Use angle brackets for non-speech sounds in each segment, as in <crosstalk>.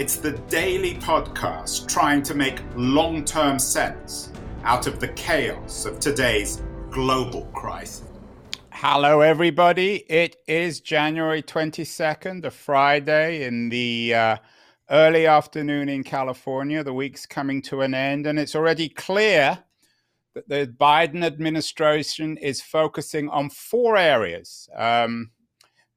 it's the daily podcast trying to make long term sense out of the chaos of today's global crisis. Hello, everybody. It is January 22nd, a Friday in the uh, early afternoon in California. The week's coming to an end, and it's already clear that the Biden administration is focusing on four areas um,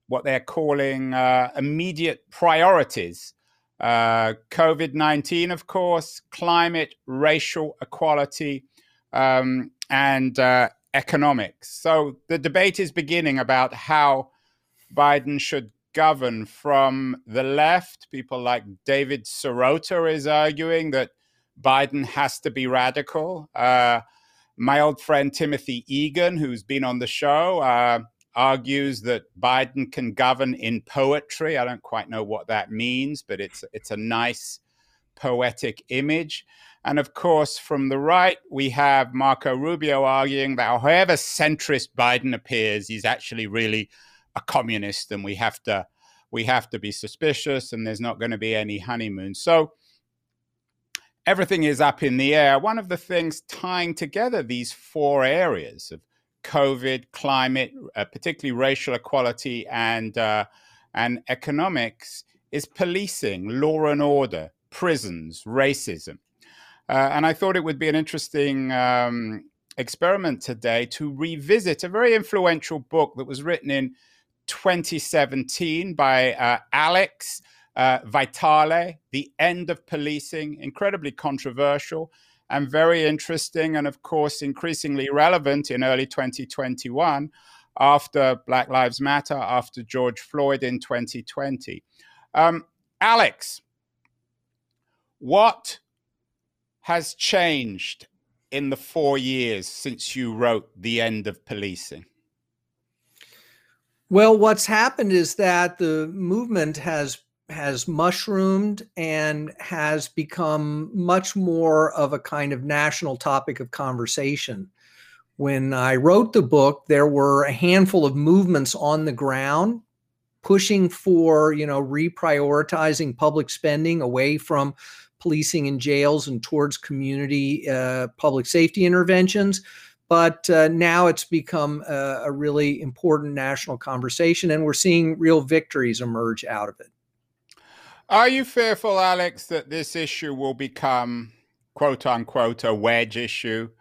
what they're calling uh, immediate priorities uh, COVID 19, of course, climate, racial equality, um, and uh, economics. So the debate is beginning about how Biden should govern from the left. People like David Sirota is arguing that Biden has to be radical. Uh, my old friend Timothy Egan, who's been on the show, uh, argues that Biden can govern in poetry. I don't quite know what that means, but it's it's a nice poetic image. And of course, from the right, we have Marco Rubio arguing that however centrist Biden appears, he's actually really a communist, and we have to we have to be suspicious, and there's not going to be any honeymoon. So everything is up in the air. One of the things tying together these four areas of COVID, climate, uh, particularly racial equality and uh, and economics, is policing, law and order, prisons, racism. Uh, and I thought it would be an interesting um, experiment today to revisit a very influential book that was written in 2017 by uh, Alex uh, Vitale, The End of Policing, incredibly controversial and very interesting, and of course, increasingly relevant in early 2021 after Black Lives Matter, after George Floyd in 2020. Um, Alex, what has changed in the four years since you wrote The End of Policing? Well, what's happened is that the movement has has mushroomed and has become much more of a kind of national topic of conversation. When I wrote the book, there were a handful of movements on the ground pushing for, you know, reprioritizing public spending away from policing and jails and towards community uh, public safety interventions. But uh, now it's become a, a really important national conversation, and we're seeing real victories emerge out of it. Are you fearful, Alex, that this issue will become, quote unquote, a wedge issue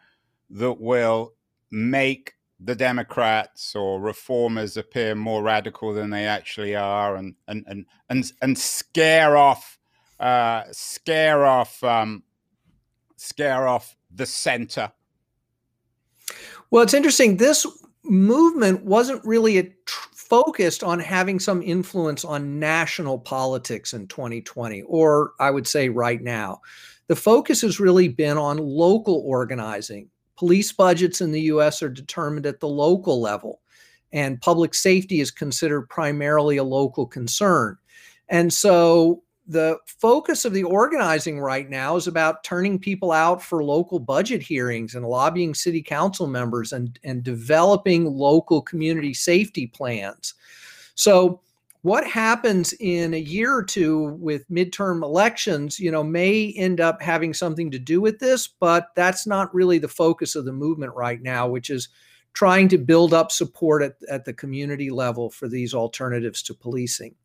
that will make the Democrats or reformers appear more radical than they actually are and and and and, and scare off uh, scare off um, scare off the center? Well, it's interesting. This movement wasn't really a tr- focused on having some influence on national politics in 2020, or I would say right now. The focus has really been on local organizing. Police budgets in the US are determined at the local level, and public safety is considered primarily a local concern. And so the focus of the organizing right now is about turning people out for local budget hearings and lobbying city council members and, and developing local community safety plans. So, what happens in a year or two with midterm elections, you know, may end up having something to do with this, but that's not really the focus of the movement right now, which is trying to build up support at, at the community level for these alternatives to policing.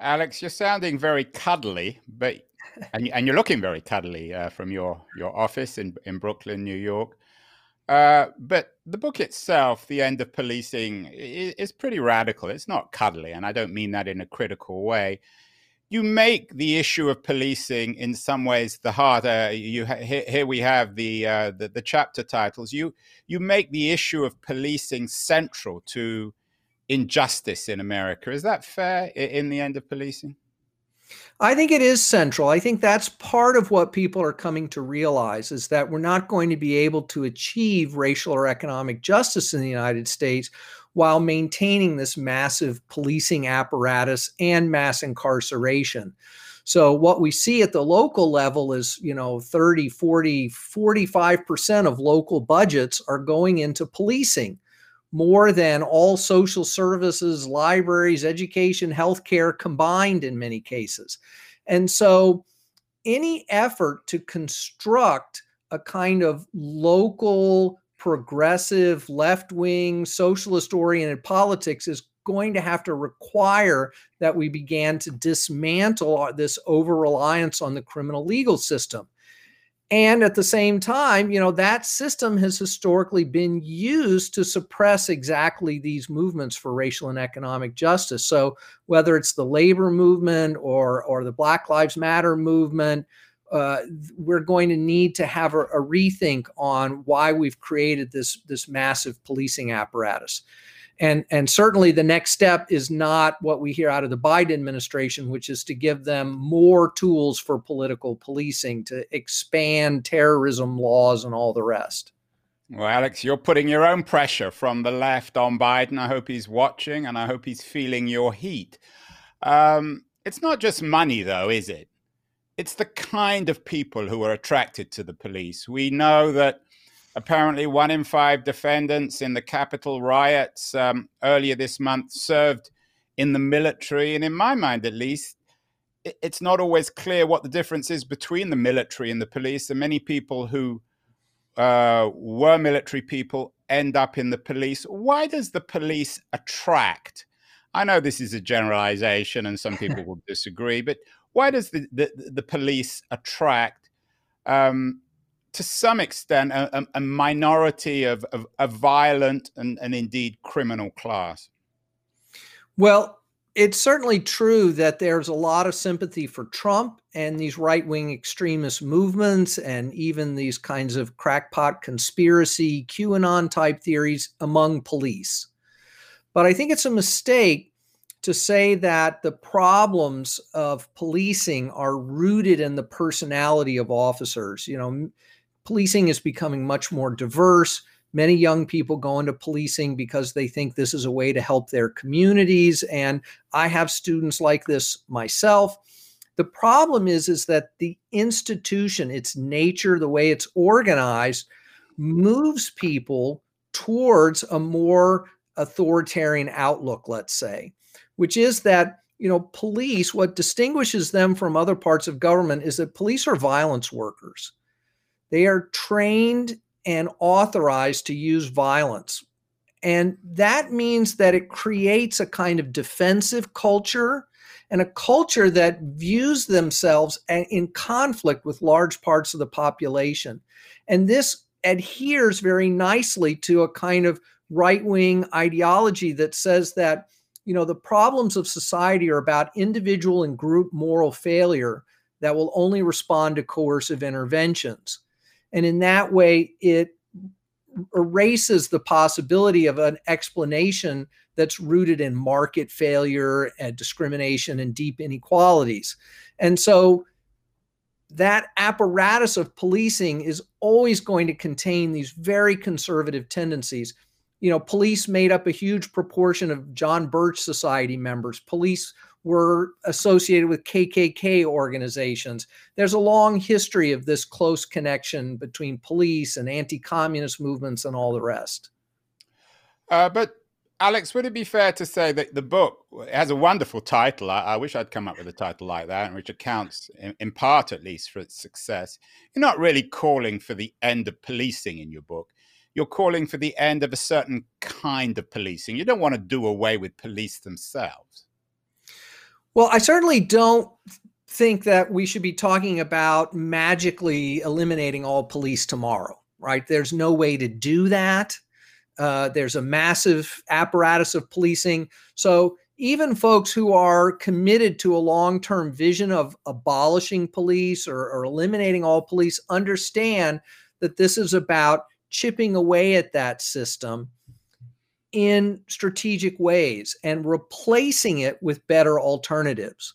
Alex, you're sounding very cuddly, but <laughs> and, and you're looking very cuddly uh, from your your office in in Brooklyn, New York. Uh, but the book itself, The End of Policing, is, is, pretty radical. It's not cuddly, and I don't mean that in a critical way. You make the issue of policing in some ways the heart. Uh, you ha- here, we have the, uh, the the chapter titles. You you make the issue of policing central to injustice in America. Is that fair in the end of policing? I think it is central. I think that's part of what people are coming to realize is that we're not going to be able to achieve racial or economic justice in the United States while maintaining this massive policing apparatus and mass incarceration. So what we see at the local level is, you know, 30, 40, 45% of local budgets are going into policing more than all social services, libraries, education, healthcare combined in many cases. And so, any effort to construct a kind of local, progressive, left wing, socialist oriented politics is going to have to require that we began to dismantle this over reliance on the criminal legal system. And at the same time, you know, that system has historically been used to suppress exactly these movements for racial and economic justice. So whether it's the labor movement or or the Black Lives Matter movement, uh, we're going to need to have a, a rethink on why we've created this this massive policing apparatus and and certainly the next step is not what we hear out of the Biden administration, which is to give them more tools for political policing to expand terrorism laws and all the rest. Well, Alex, you're putting your own pressure from the left on Biden. I hope he's watching, and I hope he's feeling your heat. Um, it's not just money, though, is it? It's the kind of people who are attracted to the police. We know that Apparently, one in five defendants in the Capitol riots um, earlier this month served in the military. And in my mind, at least, it's not always clear what the difference is between the military and the police. And many people who uh, were military people end up in the police. Why does the police attract? I know this is a generalization and some people <laughs> will disagree, but why does the, the, the police attract um, to some extent a, a minority of, of, a violent and, and indeed criminal class? Well, it's certainly true that there's a lot of sympathy for Trump and these right wing extremist movements and even these kinds of crackpot conspiracy, QAnon type theories among police. But I think it's a mistake to say that the problems of policing are rooted in the personality of officers. You know, policing is becoming much more diverse. Many young people go into policing because they think this is a way to help their communities. And I have students like this myself. The problem is, is that the institution, its nature, the way it's organized, moves people towards a more authoritarian outlook, let's say, which is that you know, police, what distinguishes them from other parts of government is that police are violence workers. They are trained and authorized to use violence. And that means that it creates a kind of defensive culture and a culture that views themselves in conflict with large parts of the population. And this adheres very nicely to a kind of right wing ideology that says that, you know, the problems of society are about individual and group moral failure that will only respond to coercive interventions. And in that way, it erases the possibility of an explanation that's rooted in market failure and discrimination and deep inequalities. And so that apparatus of policing is always going to contain these very conservative tendencies. You know, police made up a huge proportion of John Birch Society members. Police were associated with KKK organizations. There's a long history of this close connection between police and anti communist movements and all the rest. Uh, but, Alex, would it be fair to say that the book has a wonderful title? I, I wish I'd come up with a title like that, which accounts, in, in part at least, for its success. You're not really calling for the end of policing in your book you're calling for the end of a certain kind of policing. You don't want to do away with police themselves. Well, I certainly don't think that we should be talking about magically eliminating all police tomorrow, right? There's no way to do that. Uh, there's a massive apparatus of policing. So even folks who are committed to a long term vision of abolishing police or, or eliminating all police understand that this is about chipping away at that system in strategic ways and replacing it with better alternatives.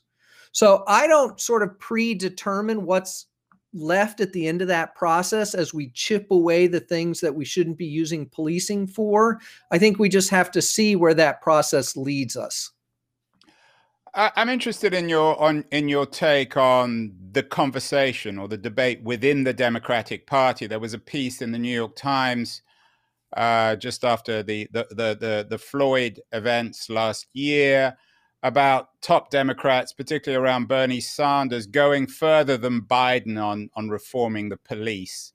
So I don't sort of predetermine what's left at the end of that process as we chip away the things that we shouldn't be using policing for. I think we just have to see where that process leads us. I'm interested in your on in your take on the conversation or the debate within the Democratic Party. There was a piece in the New York Times uh, just after the, the the, the the Floyd events last year about top Democrats, particularly around Bernie Sanders, going further than Biden on on reforming the police.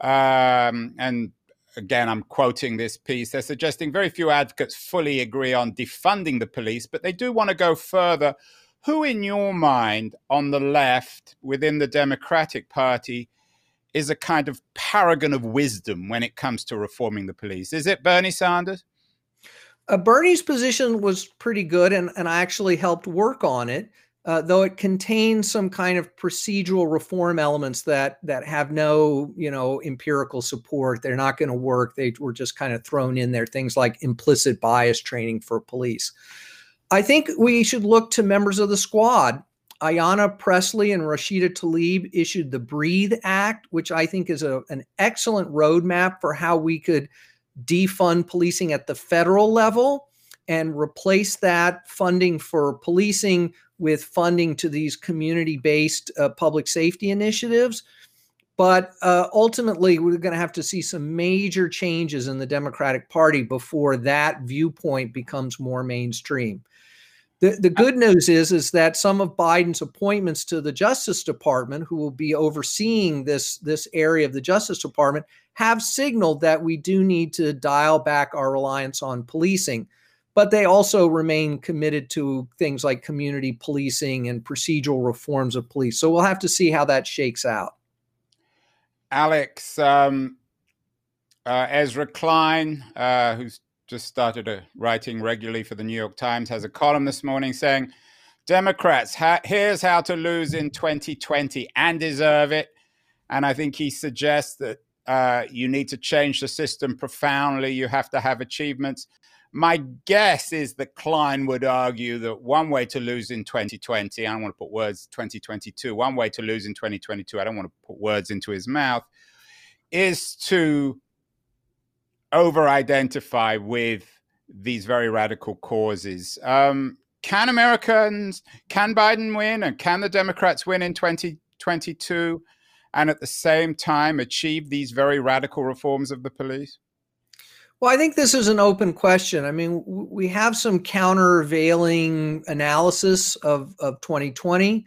Um, and again, I'm quoting this piece. They're suggesting very few advocates fully agree on defunding the police, but they do want to go further. Who, in your mind, on the left within the Democratic Party, is a kind of paragon of wisdom when it comes to reforming the police? Is it Bernie Sanders? Uh, Bernie's position was pretty good, and, and I actually helped work on it uh, though it contains some kind of procedural reform elements that that have no you know empirical support they're not going to work they were just kind of thrown in there things like implicit bias training for police i think we should look to members of the squad Ayanna Pressley and Rashida Tlaib issued the Breathe Act, which I think is a, an excellent roadmap for how we could defund policing at the federal level and replace that funding for policing with funding to these community based uh, public safety initiatives. But uh, ultimately, we're going to have to see some major changes in the Democratic Party before that viewpoint becomes more mainstream. The, the good news is is that some of Biden's appointments to the Justice Department, who will be overseeing this this area of the Justice Department, have signaled that we do need to dial back our reliance on policing but they also remain committed to things like community policing and procedural reforms of police. So we'll have to see how that shakes out. Alex, um, uh, Ezra Klein, uh, who's just started uh, writing regularly for the New York Times, has a column this morning saying, Democrats, here's how to lose in 2020 and deserve it. And I think he suggests that uh, you need to change the system profoundly. You have to have achievements. My guess is that Klein would argue that one way to lose in 2020, I don't want to put words 2022, one way to lose in 2022, I don't want to put words into his mouth, is to over identify with these very radical causes. Um, can Americans, can Biden win and can the Democrats win in 2022 and at the same time achieve these very radical reforms of the police? Well, I think this is an open question. I mean, we have some countervailing analysis of, of 2020.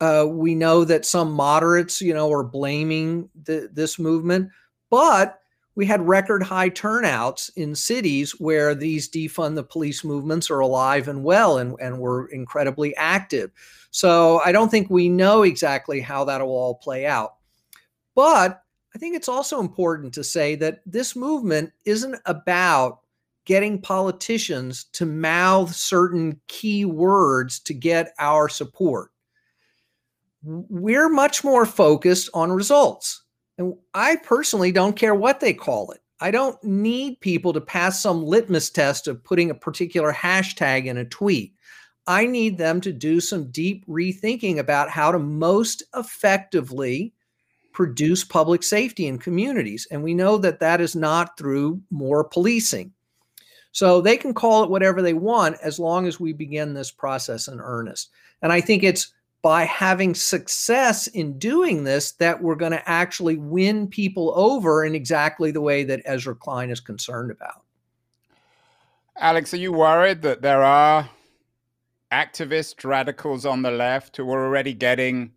Uh, we know that some moderates, you know, are blaming the, this movement, but we had record high turnouts in cities where these defund the police movements are alive and well and, and were incredibly active. So I don't think we know exactly how that will all play out. But I think it's also important to say that this movement isn't about getting politicians to mouth certain key words to get our support. We're much more focused on results. And I personally don't care what they call it. I don't need people to pass some litmus test of putting a particular hashtag in a tweet. I need them to do some deep rethinking about how to most effectively produce public safety in communities. And we know that that is not through more policing. So they can call it whatever they want as long as we begin this process in earnest. And I think it's by having success in doing this that we're going to actually win people over in exactly the way that Ezra Klein is concerned about. Alex, are you worried that there are activist radicals on the left who are already getting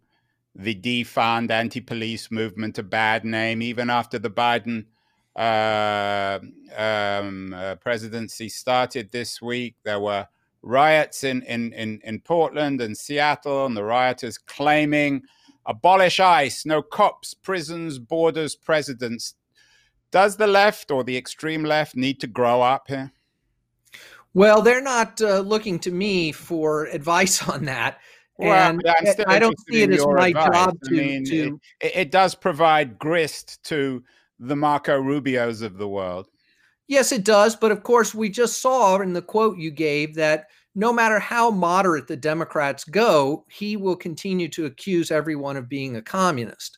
the defund anti-police movement a bad name, even after the Biden uh, um, uh, presidency started this week. There were riots in, in, in, in Portland and Seattle, and the rioters claiming abolish ICE, no cops, prisons, borders, presidents. Does the left or the extreme left need to grow up here? Well, they're not uh, looking to me for advice on that. Well, and I don't see it as my advice. job to. I mean, to... It, it, does provide grist to the Marco Rubios of the world. Yes, it does. But of course, we just saw in the quote you gave that no matter how moderate the Democrats go, he will continue to accuse everyone of being a communist.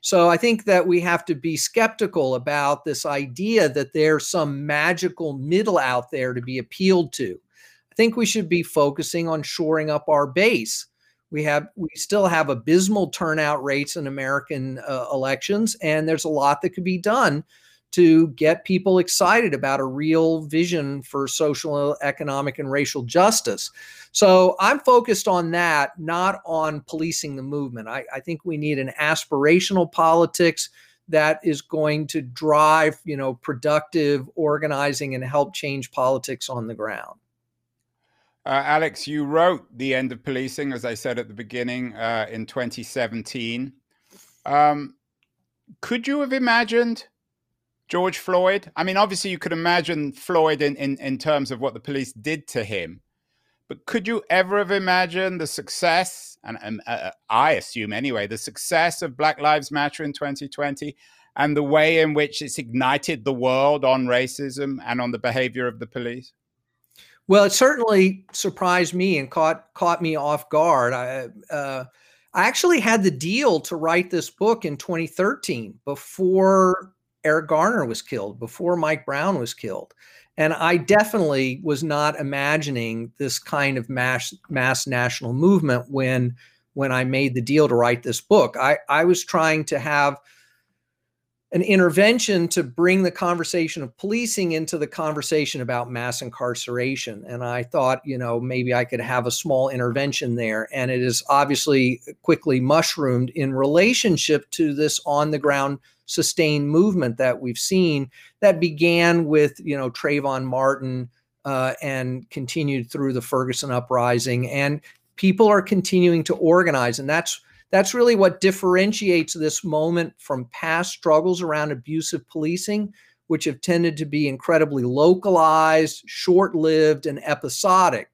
So I think that we have to be skeptical about this idea that there's some magical middle out there to be appealed to. I think we should be focusing on shoring up our base. We have we still have abysmal turnout rates in American uh, elections, and there's a lot that could be done to get people excited about a real vision for social, economic, and racial justice. So I'm focused on that, not on policing the movement. I, I think we need an aspirational politics that is going to drive, you know, productive organizing and help change politics on the ground. Uh, Alex, you wrote The End of Policing, as I said at the beginning, uh, in 2017. Um, could you have imagined George Floyd? I mean, obviously, you could imagine Floyd in, in, in terms of what the police did to him. But could you ever have imagined the success, and, and uh, I assume anyway, the success of Black Lives Matter in 2020 and the way in which it's ignited the world on racism and on the behavior of the police? Well, it certainly surprised me and caught caught me off guard. I uh, I actually had the deal to write this book in 2013 before Eric Garner was killed, before Mike Brown was killed. And I definitely was not imagining this kind of mass mass national movement when when I made the deal to write this book. I, I was trying to have an intervention to bring the conversation of policing into the conversation about mass incarceration. And I thought, you know, maybe I could have a small intervention there. And it is obviously quickly mushroomed in relationship to this on the ground sustained movement that we've seen that began with, you know, Trayvon Martin uh, and continued through the Ferguson uprising. And people are continuing to organize. And that's that's really what differentiates this moment from past struggles around abusive policing, which have tended to be incredibly localized, short lived, and episodic.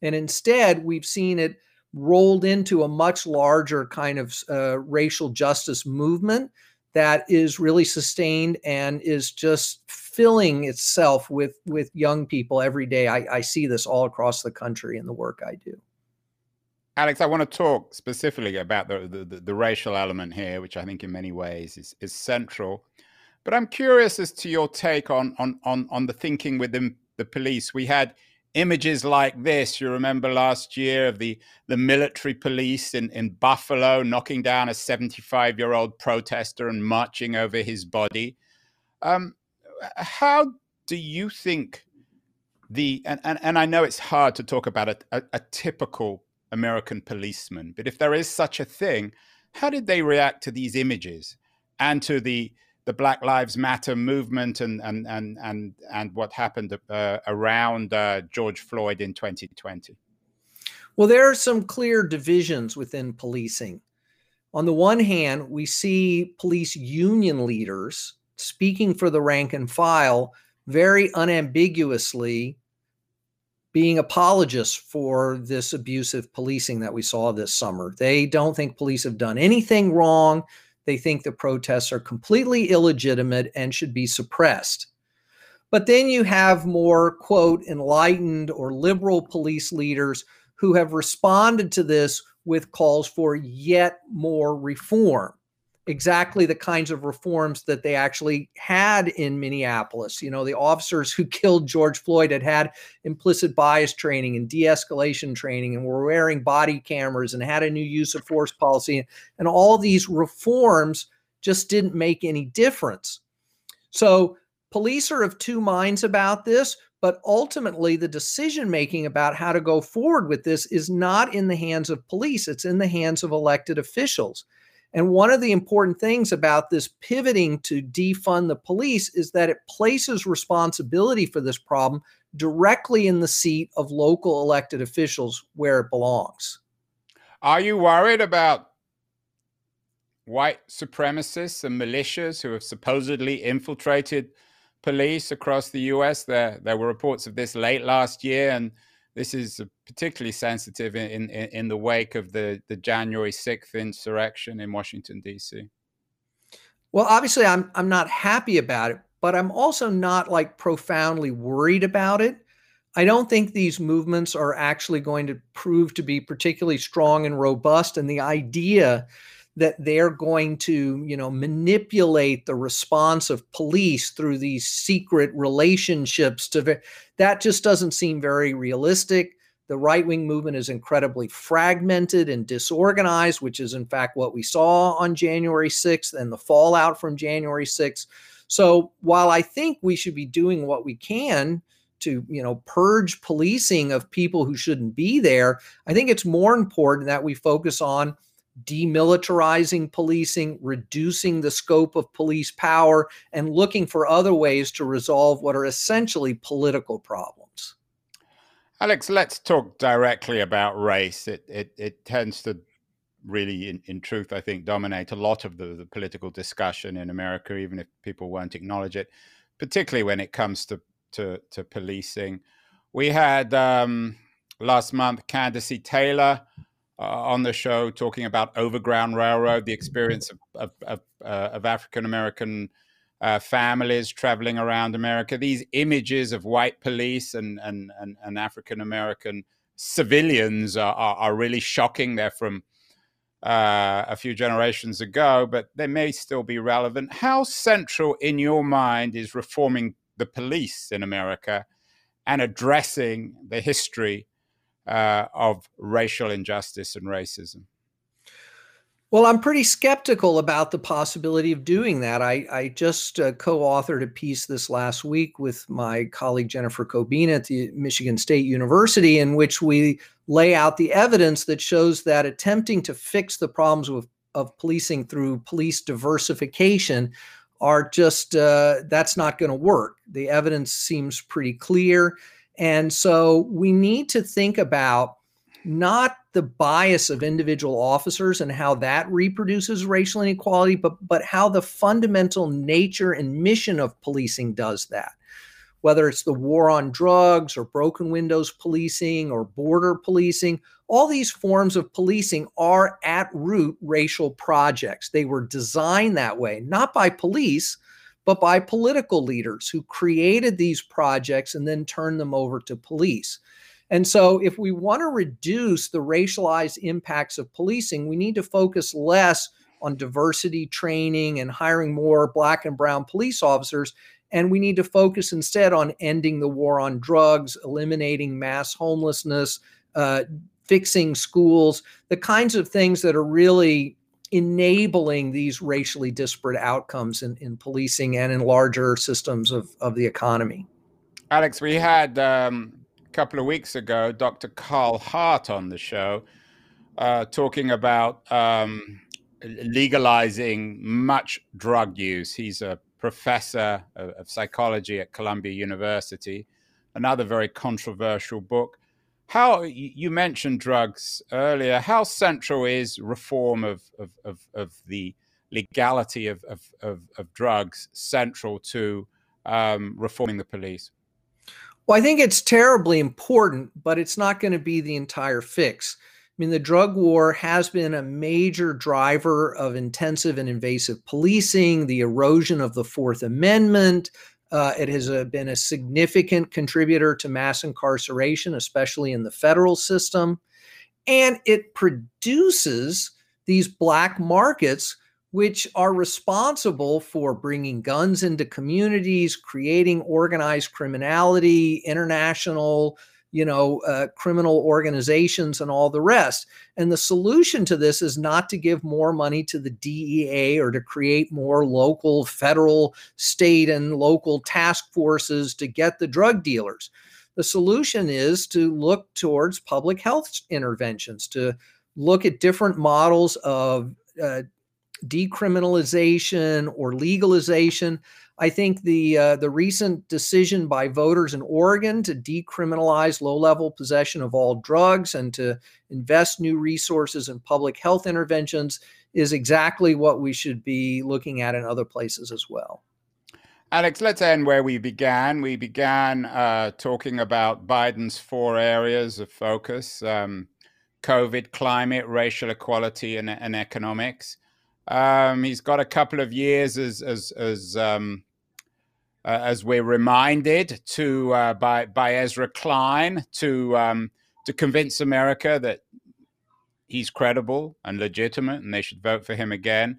And instead, we've seen it rolled into a much larger kind of uh, racial justice movement that is really sustained and is just filling itself with with young people every day. I, I see this all across the country in the work I do. Alex, I want to talk specifically about the, the, the, racial element here, which I think in many ways is, is central. But I'm curious as to your take on, on, on, on the thinking within the police. We had images like this, you remember last year, of the, the military police in, in Buffalo knocking down a 75 year old protester and marching over his body. Um, how do you think the, and, and, and I know it's hard to talk about a, a, a typical American policeman, But if there is such a thing, how did they react to these images and to the the Black Lives Matter movement and and and and and what happened uh, around uh, George Floyd in 2020? Well, there are some clear divisions within policing. On the one hand, we see police union leaders speaking for the rank and file very unambiguously being apologists for this abusive policing that we saw this summer. They don't think police have done anything wrong. They think the protests are completely illegitimate and should be suppressed. But then you have more, quote, enlightened or liberal police leaders who have responded to this with calls for yet more reform exactly the kinds of reforms that they actually had in Minneapolis. You know, the officers who <laughs> killed George Floyd had had implicit bias training and de escalation training and were wearing body cameras and had a new use of force policy. And all these reforms just didn't make any difference. So, police are of two minds about this. But ultimately, the decision making about how to go forward with this is not in the hands of police, it's in the hands of elected officials. And one of the important things about this pivoting to defund the police is that it places responsibility for this problem directly in the seat of local elected officials where it belongs. Are you worried about white supremacists and militias who have supposedly infiltrated police across the US? There, there were reports of this late last year, and this is particularly sensitive in, in, in the wake of the, the January 6th insurrection in Washington, D.C. Well, obviously, I'm, I'm not happy about it, but I'm also not like profoundly worried about it. I don't think these movements are actually going to prove to be particularly strong and robust. And the idea that they're going to, you know, manipulate the response of police through these secret relationships to that just doesn't seem very realistic. The right wing movement is incredibly fragmented and disorganized, which is in fact what we saw on January 6th and the fallout from January 6th. So while I think we should be doing what we can to, you know, purge policing of people who shouldn't be there, I think it's more important that we focus on demilitarizing policing, reducing the scope of police power, and looking for other ways to resolve what are essentially political problems. Alex, let's talk directly about race. It it, it tends to really, in, in truth, I think, dominate a lot of the, the political discussion in America, even if people won't acknowledge it, particularly when it comes to to, to policing. We had um, last month Candacy Taylor on the show talking about Overground Railroad, the experience of of, of, uh, of African American uh, families traveling around America. These images of white police and and and, and African American civilians are, are, are, really shocking. They're from uh, a few generations ago, but they may still be relevant. How central in your mind is reforming the police in America and addressing the history uh, of racial injustice and racism? Well, I'm pretty skeptical about the possibility of doing that. I, I just uh, co authored a piece this last week with my colleague Jennifer Cobbina at the Michigan State University, in which we lay out the evidence that shows that attempting to fix the problems with, of policing through police diversification are just, uh, that's not going to work. The evidence seems pretty clear. And so we need to think about not the bias of individual officers and how that reproduces racial inequality, but, but how the fundamental nature and mission of policing does that. Whether it's the war on drugs or broken windows policing or border policing, all these forms of policing are at root racial projects. They were designed that way, not by police, but by political leaders who created these projects and then turned them over to police. And so, if we want to reduce the racialized impacts of policing, we need to focus less on diversity training and hiring more black and brown police officers. And we need to focus instead on ending the war on drugs, eliminating mass homelessness, uh, fixing schools, the kinds of things that are really enabling these racially disparate outcomes in, in policing and in larger systems of, of the economy. Alex, we had um, a couple of weeks ago, Dr. Carl Hart on the show, uh, talking about um, legalizing much drug use. He's a professor of, of, psychology at Columbia University. Another very controversial book. How you mentioned drugs earlier? How central is reform of of, of, of the legality of, of, of, drugs central to um, reforming the police? Well, I think it's terribly important, but it's not going to be the entire fix. I mean, the drug war has been a major driver of intensive and invasive policing, the erosion of the Fourth Amendment. Uh, it has uh, been a significant contributor to mass incarceration, especially in the federal system. And it produces these black markets which are responsible for bringing guns into communities, creating organized criminality, international, you know, uh, criminal organizations, and all the rest. And the solution to this is not to give more money to the DEA or to create more local, federal, state, and local task forces to get the drug dealers. The solution is to look towards public health interventions, to look at different models of uh, decriminalization or legalization. I think the uh, the recent decision by voters in Oregon to decriminalize low level possession of all drugs and to invest new resources in public health interventions is exactly what we should be looking at in other places as well. Alex, let's end where we began. We began uh, talking about Biden's four areas of focus um, COVID, climate, racial equality, and, and economics. Um, he's got a couple of years as as as um, uh, as we're reminded to uh, by by Ezra Klein to um, to convince America that he's credible and legitimate, and they should vote for him again.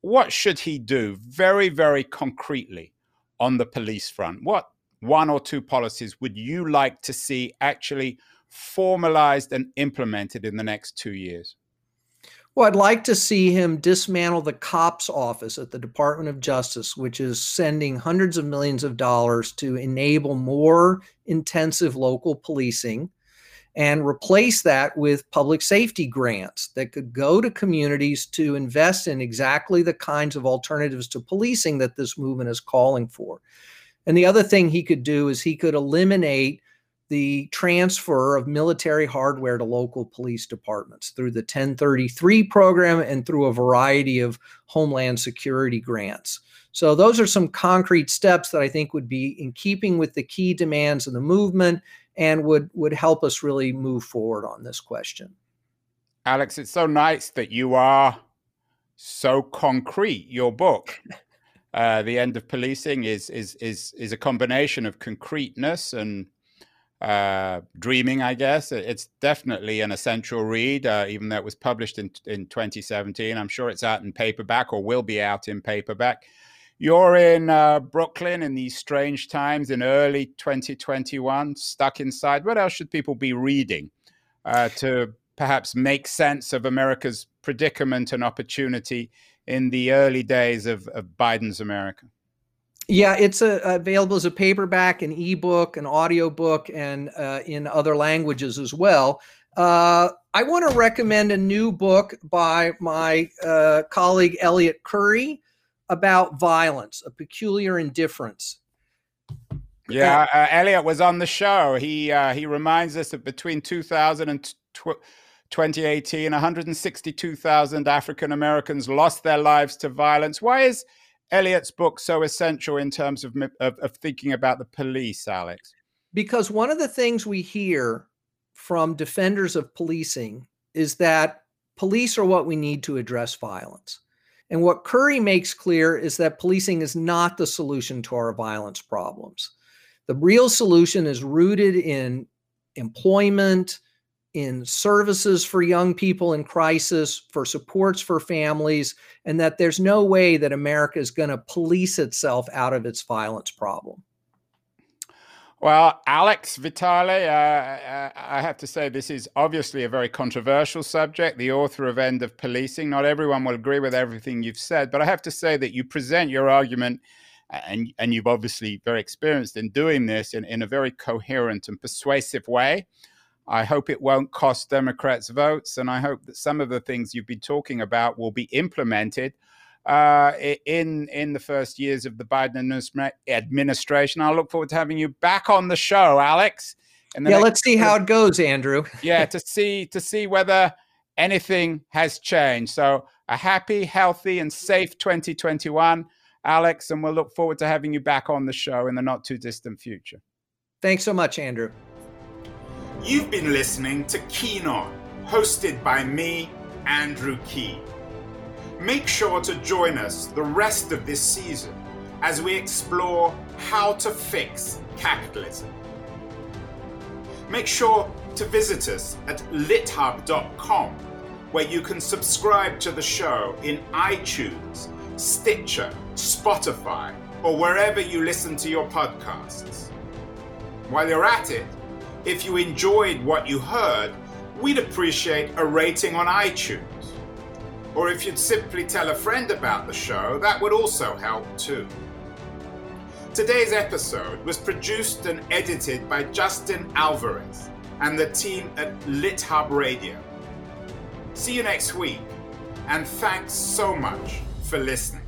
What should he do, very very concretely, on the police front? What one or two policies would you like to see actually formalized and implemented in the next two years? Well, I'd like to see him dismantle the COPS office at the Department of Justice, which is sending hundreds of millions of dollars to enable more intensive local policing and replace that with public safety grants that could go to communities to invest in exactly the kinds of alternatives to policing that this movement is calling for. And the other thing he could do is he could eliminate the transfer of military hardware to local police departments through the 1033 program and through a variety of homeland security grants. So, those are some concrete steps that I think would be in keeping with the key demands of the movement and would, would help us really move forward on this question. Alex, it's so nice that you are so concrete. Your book, <laughs> uh, "The End of Policing," is is is is a combination of concreteness and uh, dreaming, I guess. It's definitely an essential read, uh, even though it was published in, in 2017. I'm sure it's out in paperback or will be out in paperback. You're in uh, Brooklyn in these strange times in early 2021, stuck inside. What else should people be reading uh, to perhaps make sense of America's predicament and opportunity in the early days of, of Biden's America? Yeah, it's a, available as a paperback, an ebook, an audiobook, and uh, in other languages as well. Uh, I want to recommend a new book by my uh, colleague Elliott Currie about violence, a peculiar indifference. Yeah, uh, Elliott was on the show. He uh, he reminds us that between 2000 and 2018, 162,000 African Americans lost their lives to violence. Why is Elliott's book so essential in terms of, of, of thinking about the police, Alex? Because one of the things we hear from defenders of policing is that police are what we need to address violence. And what Currie makes clear is that policing is not the solution to our violence problems. The real solution is rooted in employment, in services for young people in crisis, for supports for families, and that there's no way that America is going to police itself out of its violence problem. Well, Alex Vitale, uh, I have to say this is obviously a very controversial subject. The author of End of Policing. Not everyone will agree with everything you've said, but I have to say that you present your argument, and and you've obviously very experienced in doing this in, in a very coherent and persuasive way. I hope it won't cost Democrats votes, and I hope that some of the things you've been talking about will be implemented uh, in in the first years of the Biden administration. I look forward to having you back on the show, Alex. yeah, let's see how it goes, Andrew. <laughs> yeah, to see to see whether anything has changed. So a happy, healthy, and safe 2021, Alex, and we'll look forward to having you back on the show in the not too distant future. Thanks so much, Andrew. You've been listening to Keen On, hosted by me, Andrew Keen. Make sure to join us the rest of this season as we explore how to fix capitalism. Make sure to visit us at lithub.com, where you can subscribe to the show in iTunes, Stitcher, Spotify, or wherever you listen to your podcasts. While you're at it, if you enjoyed what you heard, we'd appreciate a rating on iTunes. Or if you'd simply tell a friend about the show, that would also help too. Today's episode was produced and edited by Justin Alvarez and the team at LitHub Radio. See you next week, and thanks so much for listening.